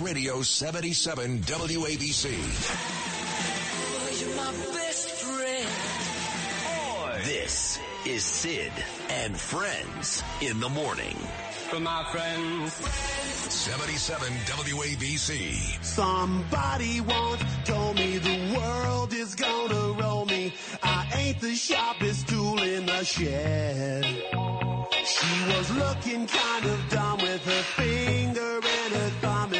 Talk Radio 77 WABC. This is Sid and Friends in the morning. For my friends. 77 WABC. Somebody once told me the world is gonna roll me. I ain't the sharpest tool in the shed. She was looking kind of dumb with her finger and her thumb in the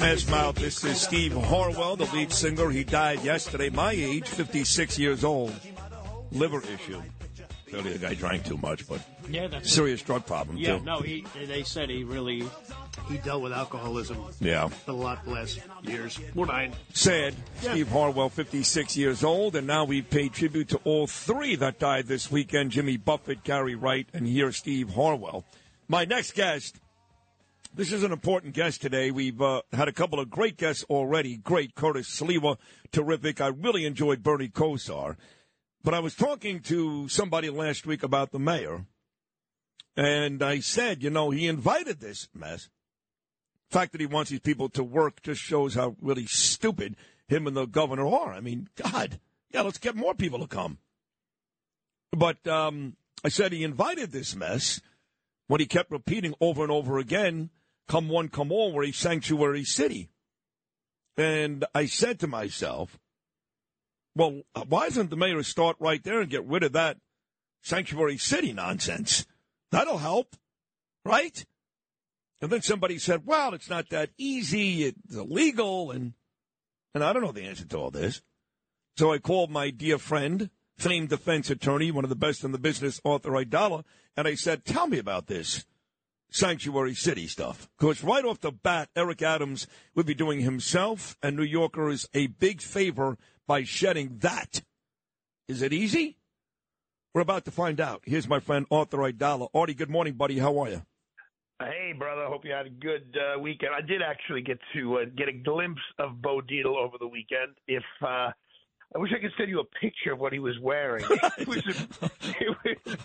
Place. Smash Mouth, this is Steve Harwell, the lead singer. He died yesterday, my age, 56 years old. Liver issue. Clearly, the guy drank too much, but Yeah, that's serious drug problem, Yeah, too. no, he. They said he really he dealt with alcoholism Yeah. a lot the last years. More nine. Sad. Yeah. Steve Harwell, 56 years old, and now we pay tribute to all three that died this weekend Jimmy Buffett, Gary Wright, and here Steve Harwell. My next guest, this is an important guest today. We've uh, had a couple of great guests already. Great. Curtis Sliwa, terrific. I really enjoyed Bernie Kosar. But I was talking to somebody last week about the mayor, and I said, you know, he invited this mess. The fact that he wants these people to work just shows how really stupid him and the governor are. I mean, God, yeah, let's get more people to come. But um, I said he invited this mess when he kept repeating over and over again, come one, come all, we're a sanctuary city. And I said to myself, well, why doesn't the mayor start right there and get rid of that sanctuary city nonsense? That'll help, right? And then somebody said, well, it's not that easy. It's illegal. And, and I don't know the answer to all this. So I called my dear friend, famed defense attorney, one of the best in the business, Arthur Aidala, and I said, tell me about this sanctuary city stuff. Because right off the bat, Eric Adams would be doing himself and New Yorkers a big favor by shedding that. Is it easy? We're about to find out. Here's my friend Arthur Aidala. Artie, good morning, buddy. How are you? Hey, brother. Hope you had a good uh, weekend. I did actually get to uh, get a glimpse of Bo Dietl over the weekend. If uh, I wish I could send you a picture of what he was wearing. It was a, it was,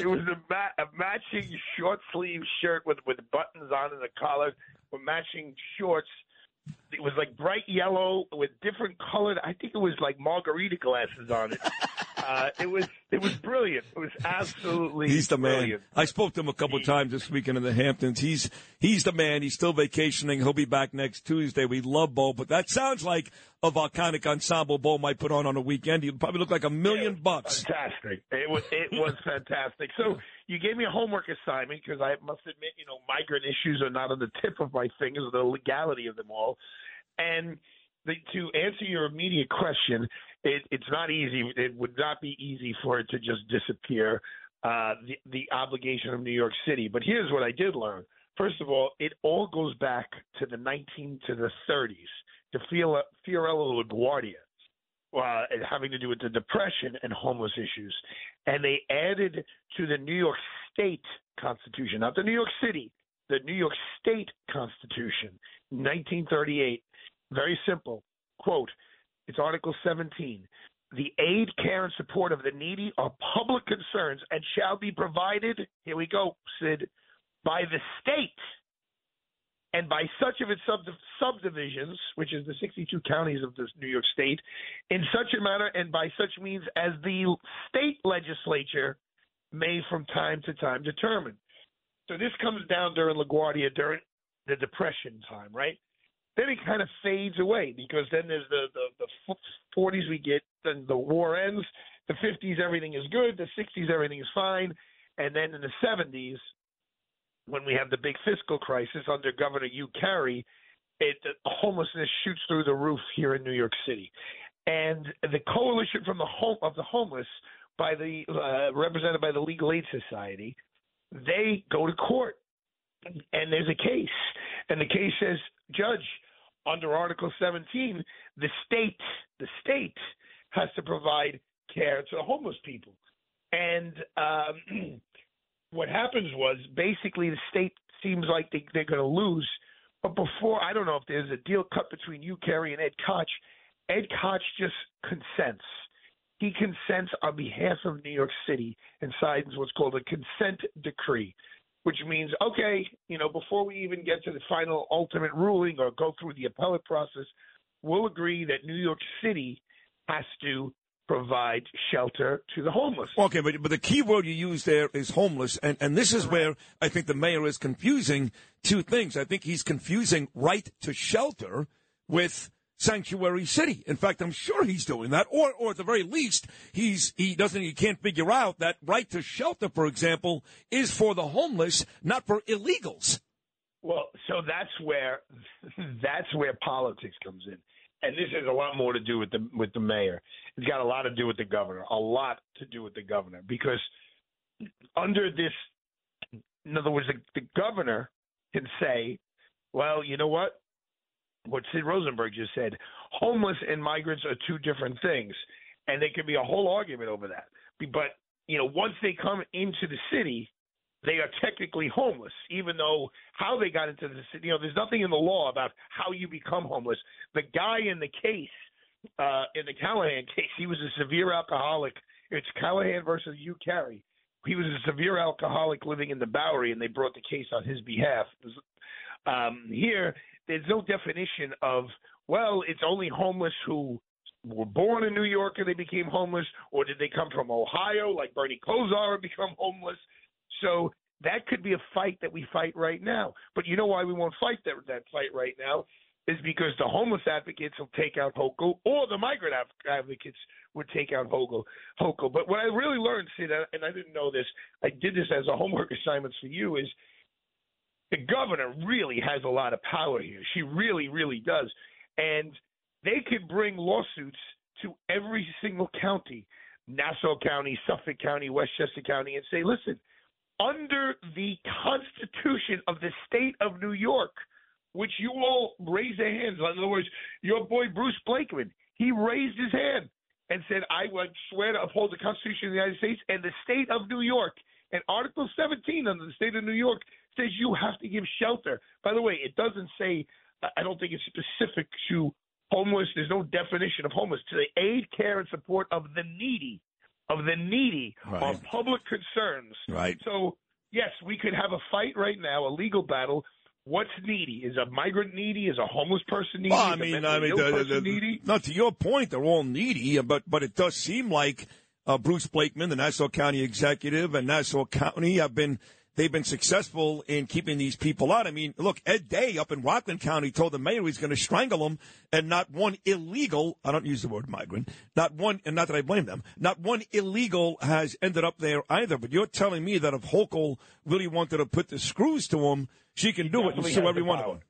it was a, ma- a matching short sleeve shirt with with buttons on and a collar, with matching shorts. It was like bright yellow with different colored. I think it was like margarita glasses on it. Uh, it was it was brilliant. It was absolutely He's the man. brilliant. I spoke to him a couple of times this weekend in the Hamptons. He's he's the man. He's still vacationing. He'll be back next Tuesday. We love Bo, but that sounds like a volcanic ensemble Bo might put on on a weekend. He'd probably look like a million bucks. Fantastic. It was it was fantastic. So you gave me a homework assignment because I must admit, you know, migrant issues are not on the tip of my fingers, the legality of them all. And the, to answer your immediate question, it, it's not easy. It would not be easy for it to just disappear. Uh, the the obligation of New York City. But here's what I did learn. First of all, it all goes back to the 19 to the 30s to Fiorello, LaGuardia uh, having to do with the depression and homeless issues. And they added to the New York State Constitution, not the New York City, the New York State Constitution, 1938. Very simple. Quote, it's Article 17. The aid, care, and support of the needy are public concerns and shall be provided, here we go, Sid, by the state and by such of its sub- subdivisions, which is the 62 counties of this New York State, in such a manner and by such means as the state legislature may from time to time determine. So this comes down during LaGuardia during the Depression time, right? Then it kind of fades away because then there's the the, the 40s we get, then the war ends. The 50s everything is good. The 60s everything is fine, and then in the 70s when we have the big fiscal crisis under Governor Hugh Carey, it homelessness shoots through the roof here in New York City, and the coalition from the home of the homeless by the uh, represented by the Legal Aid Society, they go to court, and there's a case, and the case says, Judge, under Article 17, the state, the state has to provide care to the homeless people, and um, what happens was basically the state seems like they, they're going to lose. But before, I don't know if there's a deal cut between Hugh Carey, and Ed Koch. Ed Koch just consents. He consents on behalf of New York City and signs what's called a consent decree, which means, okay, you know, before we even get to the final ultimate ruling or go through the appellate process, we'll agree that New York City has to provide shelter to the homeless. Okay, but but the key word you use there is homeless, and and this is where I think the mayor is confusing two things. I think he's confusing right to shelter with sanctuary city. In fact, I'm sure he's doing that, or or at the very least, he's he doesn't he can't figure out that right to shelter, for example, is for the homeless, not for illegals. Well, so that's where that's where politics comes in and this has a lot more to do with the with the mayor. It's got a lot to do with the governor. A lot to do with the governor because under this, in other words, the, the governor can say, "Well, you know what? What Sid Rosenberg just said: homeless and migrants are two different things, and there could be a whole argument over that. But you know, once they come into the city, they are technically homeless, even though how they got into the city, you know, there's nothing in the law about how you become homeless. The guy in the case, uh, in the Callahan case, he was a severe alcoholic. It's Callahan versus Hugh Carey. He was a severe alcoholic living in the Bowery, and they brought the case on his behalf. Um, here, there's no definition of, well, it's only homeless who were born in New York and they became homeless, or did they come from Ohio like Bernie Kosar and become homeless? So that could be a fight that we fight right now. But you know why we won't fight that that fight right now is because the homeless advocates will take out Hochul, or the migrant advocates would take out Hochul. Hochul. But what I really learned, Sid, and I didn't know this, I did this as a homework assignment for you, is the governor really has a lot of power here. She really, really does, and they could bring lawsuits to every single county, Nassau County, Suffolk County, Westchester County, and say, listen under the Constitution of the state of New York, which you all raise your hands. In other words, your boy Bruce Blakeman, he raised his hand and said, I would swear to uphold the Constitution of the United States and the state of New York. And Article 17 under the state of New York says you have to give shelter. By the way, it doesn't say, I don't think it's specific to homeless. There's no definition of homeless. To the aid, care, and support of the needy of the needy right. are public concerns. Right. So, yes, we could have a fight right now, a legal battle. What's needy? Is a migrant needy? Is a homeless person needy? Well, I mean, I mean, the, the, the, not to your point, they're all needy, but but it does seem like uh, Bruce Blakeman, the Nassau County executive, and Nassau County have been they've been successful in keeping these people out. I mean, look, Ed Day up in Rockland County told the mayor he's going to strangle them, and not one illegal, I don't use the word migrant, not one, and not that I blame them, not one illegal has ended up there either. But you're telling me that if Hochul really wanted to put the screws to him, she can do it and sue every one of them.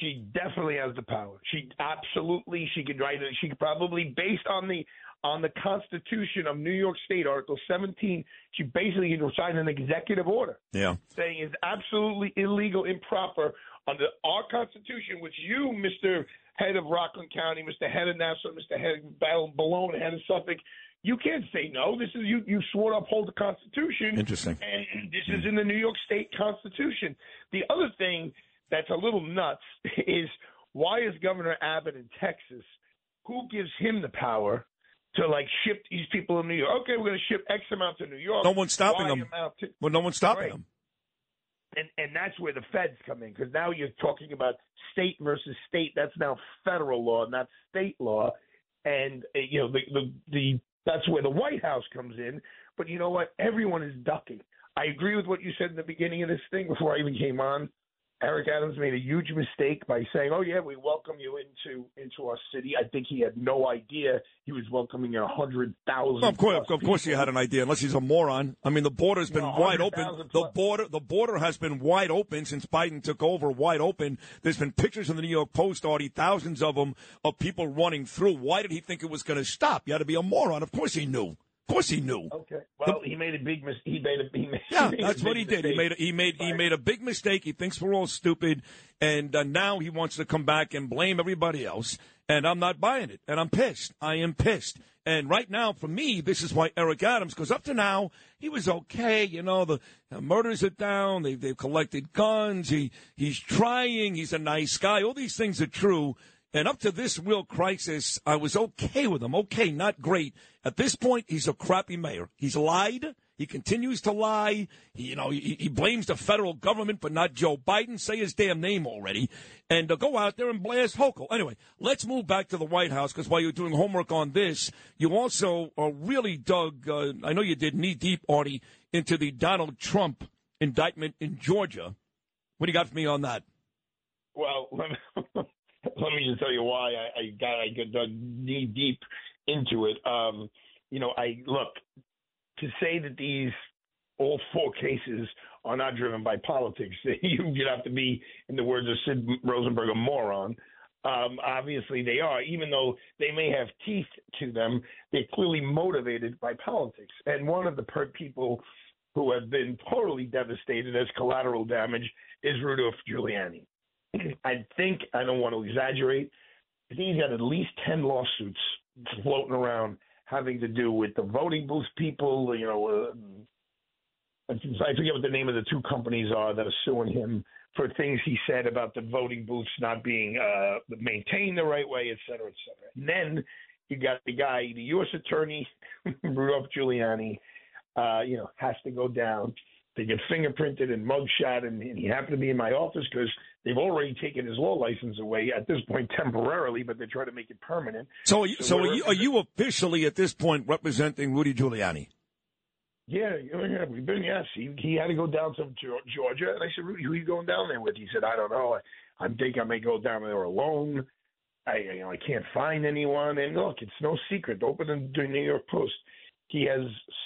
She definitely has the power. She absolutely she could write it. She could probably based on the on the Constitution of New York State, Article 17, she basically signed an executive order. Yeah. Saying it's absolutely illegal, improper under our Constitution, which you, Mr. Head of Rockland County, Mr. Head of Nassau, Mr. Head of Balonne, Head of Suffolk, you can't say no. This is you. You swore to uphold the Constitution. Interesting. And this is hmm. in the New York State Constitution. The other thing that's a little nuts is why is Governor Abbott in Texas? Who gives him the power to like ship these people in New York. Okay, we're going to ship X amount to New York. No one's stopping them. To, well, no one's stopping right. them. and and that's where the feds come in because now you're talking about state versus state. That's now federal law, not state law, and uh, you know the the the that's where the White House comes in. But you know what? Everyone is ducking. I agree with what you said in the beginning of this thing before I even came on. Eric Adams made a huge mistake by saying, "Oh yeah, we welcome you into into our city." I think he had no idea he was welcoming a hundred thousand. Of course, of course, he had an idea, unless he's a moron. I mean, the border's been No, wide open. The border, the border has been wide open since Biden took over. Wide open. There's been pictures in the New York Post, already thousands of them, of people running through. Why did he think it was going to stop? You had to be a moron. Of course, he knew. Of course, he knew. Okay. Well, he made a big mis- He made a he made, Yeah, he made that's what he did. He made a, he made he made a big mistake. He thinks we're all stupid, and uh, now he wants to come back and blame everybody else. And I'm not buying it, and I'm pissed. I am pissed. And right now, for me, this is why Eric Adams, because up to now he was okay. You know, the uh, murders are down. They've they've collected guns. He he's trying. He's a nice guy. All these things are true. And up to this real crisis, I was okay with him. Okay, not great. At this point, he's a crappy mayor. He's lied. He continues to lie. He, you know, he, he blames the federal government, but not Joe Biden. Say his damn name already, and uh, go out there and blast Hochul. Anyway, let's move back to the White House because while you're doing homework on this, you also uh, really dug. Uh, I know you did knee deep, Artie, into the Donald Trump indictment in Georgia. What do you got for me on that? Well, let me, let me just tell you why I, I got I got knee deep into it. Um, you know, I look to say that these all four cases are not driven by politics. you you'd have to be, in the words of Sid Rosenberg, a moron. Um, obviously, they are. Even though they may have teeth to them, they're clearly motivated by politics. And one of the per- people who have been totally devastated as collateral damage is Rudolph Giuliani. I think I don't want to exaggerate. I think he's got at least ten lawsuits floating around having to do with the voting booth people. You know, uh, I forget what the name of the two companies are that are suing him for things he said about the voting booths not being uh, maintained the right way, et cetera, et cetera. And then you got the guy, the U.S. Attorney Rudolph Giuliani. Uh, you know, has to go down. They get fingerprinted and mugshot, and, and he happened to be in my office because they've already taken his law license away at this point temporarily, but they're trying to make it permanent. So, are you, So so are you, are you officially at this point representing Rudy Giuliani? Yeah, yeah, we've been. Yes, he he had to go down to Georgia, and I said, Rudy, who are you going down there with? He said, I don't know. I, I think I may go down there alone. I you know I can't find anyone. And look, it's no secret. Open the the New York Post. He has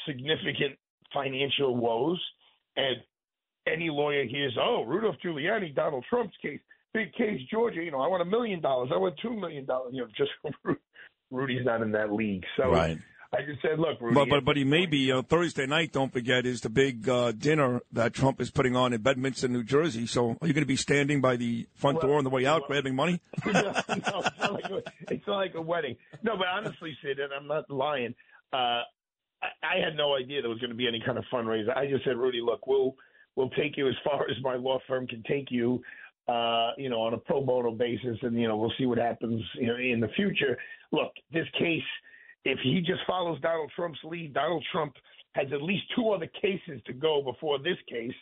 significant financial woes, and any lawyer hears, oh, Rudolph Giuliani, Donald Trump's case, big case, Georgia. You know, I want a million dollars. I want two million dollars. You know, just Rudy's not in that league. So Right. I just said, look, Rudy. But but but he may be uh, Thursday night. Don't forget is the big uh, dinner that Trump is putting on in Bedminster, New Jersey. So are you going to be standing by the front Well, door on the way out, well- grabbing money? no, no, it's, not like a, it's not like a wedding. No, but honestly, Sid, and I'm not lying. Uh, I, I had no idea there was going to be any kind of fundraiser. I just said, Rudy, look, we'll we'll take you as far as my law firm can take you. Uh, you know, on a pro bono basis, and you know, we'll see what happens you know, in the future. Look, this case, if he just follows Donald Trump's lead, Donald Trump has at least two other cases to go before this case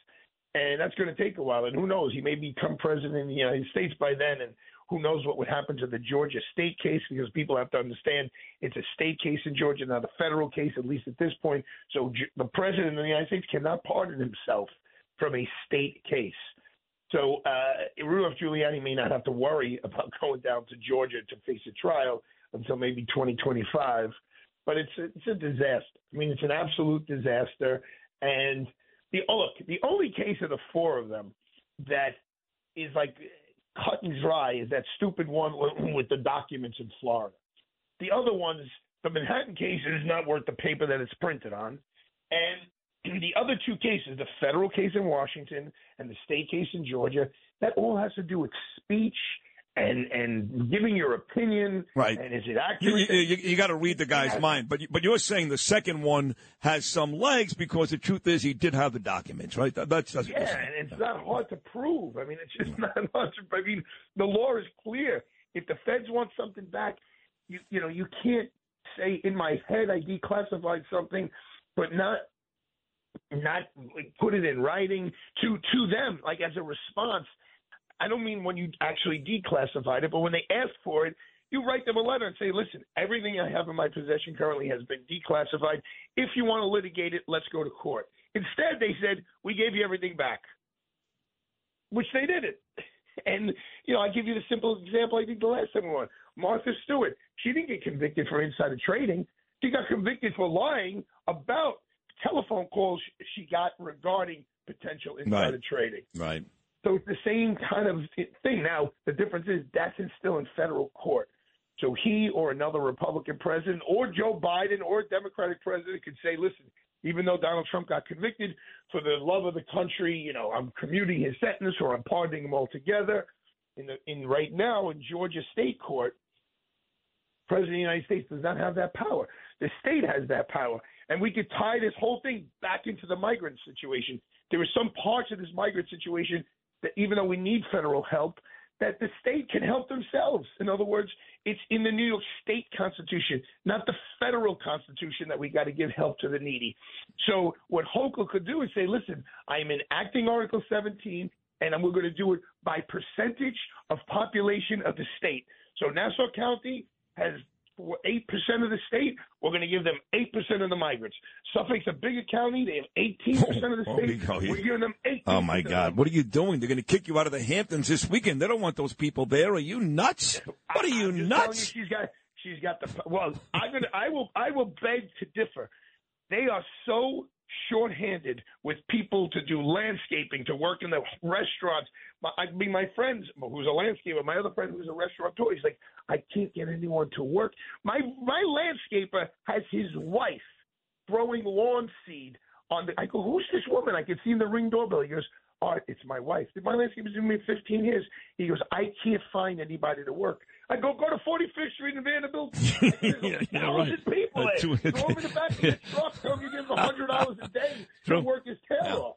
and that's going to take a while. And who knows? He may become president of the United States by then, and who knows what would happen to the Georgia state case? Because people have to understand it's a state case in Georgia, not a federal case, at least at this point. So the president of the United States cannot pardon himself from a state case. So uh, Rudolph Giuliani may not have to worry about going down to Georgia to face a trial until maybe 2025. But it's a, it's a disaster. I mean, it's an absolute disaster. And the oh, look, the only case of the four of them that is like cut and dry is that stupid one with the documents in Florida. The other ones, the Manhattan case is not worth the paper that it's printed on, and the other two cases, the federal case in Washington and the state case in Georgia, that all has to do with speech and and giving your opinion. Right. And is it You, accurate? you, you, got to read the guy's Yeah. mind, but you- but you're saying the second one has some legs because the truth is he did have the documents, right? That, that's, that's Yeah, and it's not hard to prove. I mean, it's just mm. not hard to. I mean, the law is clear. If the feds want something back, you you know you can't say in my head I declassified something, but not not put it in writing to to them, like as a response. I don't mean when you actually declassified it, but when they ask for it, you write them a letter and say, listen, everything I have in my possession currently has been declassified. If you want to litigate it, let's go to court. Instead, they said, we gave you everything back, which they didn't. And, you know, I give you the simple example I think the last time we. Martha Stewart, she didn't get convicted for insider trading. She got convicted for lying about telephone calls she got regarding potential insider Right. trading. Right. So it's the same kind of thing. Now, the difference is that's still in federal court. So he or another Republican president or Joe Biden or a Democratic president could say, listen, even though Donald Trump got convicted for the love of the country, you know, I'm commuting his sentence or I'm pardoning him altogether. In the in right now in Georgia state court, President of the United States does not have that power. The state has that power. And we could tie this whole thing back into the migrant situation. There are some parts of this migrant situation that even though we need federal help, that the state can help themselves. In other words, it's in the New York State Constitution, not the federal Constitution, that we got to give help to the needy. So what Hochul could do is say, listen, I'm enacting Article 17, and we're going to do it by percentage of population of the state. So Nassau County has eight percent of the state. We're going to give them eight percent of the migrants. Suffolk's a bigger county; they have eighteen percent of the state. oh, yeah. We're giving them eight. Oh my God! What are you doing? They're going to kick you out of the Hamptons this weekend. They don't want those people there. Are you nuts? What are you nuts? You, she's got she's got the well. I'm gonna I will I will beg to differ. They are so shorthanded with people to do landscaping, to work in the restaurants. My, I mean, my friends who's a landscaper, my other friend who's a restaurateur, he's like, I can't get anyone to work. My my landscaper has his wife throwing lawn seed on the. I go, who's this woman? I can see in the ring doorbell. He goes, Art, it's my wife. My landscaper's been with me 15 years. He goes, I can't find anybody to work. I go, go to 45th Street in Vanderbilt. There's Yeah, yeah, thousand right. people Uh, there. two- Throw him in the back of your truck. Tell him you give him $100 a day to work his tail off.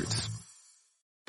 records.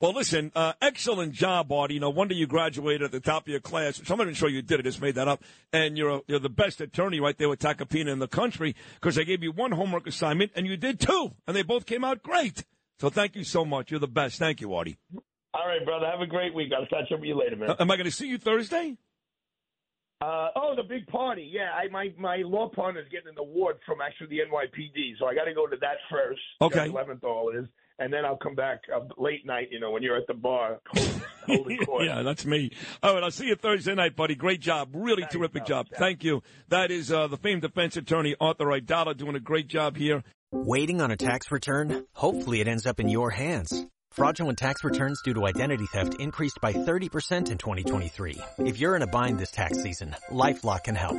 Well, listen, uh, excellent job, Artie. You know, wonder you graduated at the top of your class. So I'm not even sure you did. I just made that up. And you're a, you're the best attorney right there with Tacopina in the country because I gave you one homework assignment and you did two, and they both came out great. So thank you so much. You're the best. Thank you, Artie. All right, brother. Have a great week. I'll catch up with you later, man. Uh, am I going to see you Thursday? Uh, oh, the big party. Yeah, I, my my law partner's getting an award from actually the NYPD, so I got to go to that first. Okay. Leventhal is, and then I'll come back uh, late night. You know, when you're at the bar holding, holding court. yeah, that's me. All right, I'll see you Thursday night, buddy. Great job. Really Thanks, terrific pal. job. Yeah. Thank you. That is uh, the famed defense attorney, Arthur Aidala, doing a great job here. Waiting on a tax return? Hopefully it ends up in your hands. Fraudulent tax returns due to identity theft increased by 30% in 2023. If you're in a bind this tax season, LifeLock can help.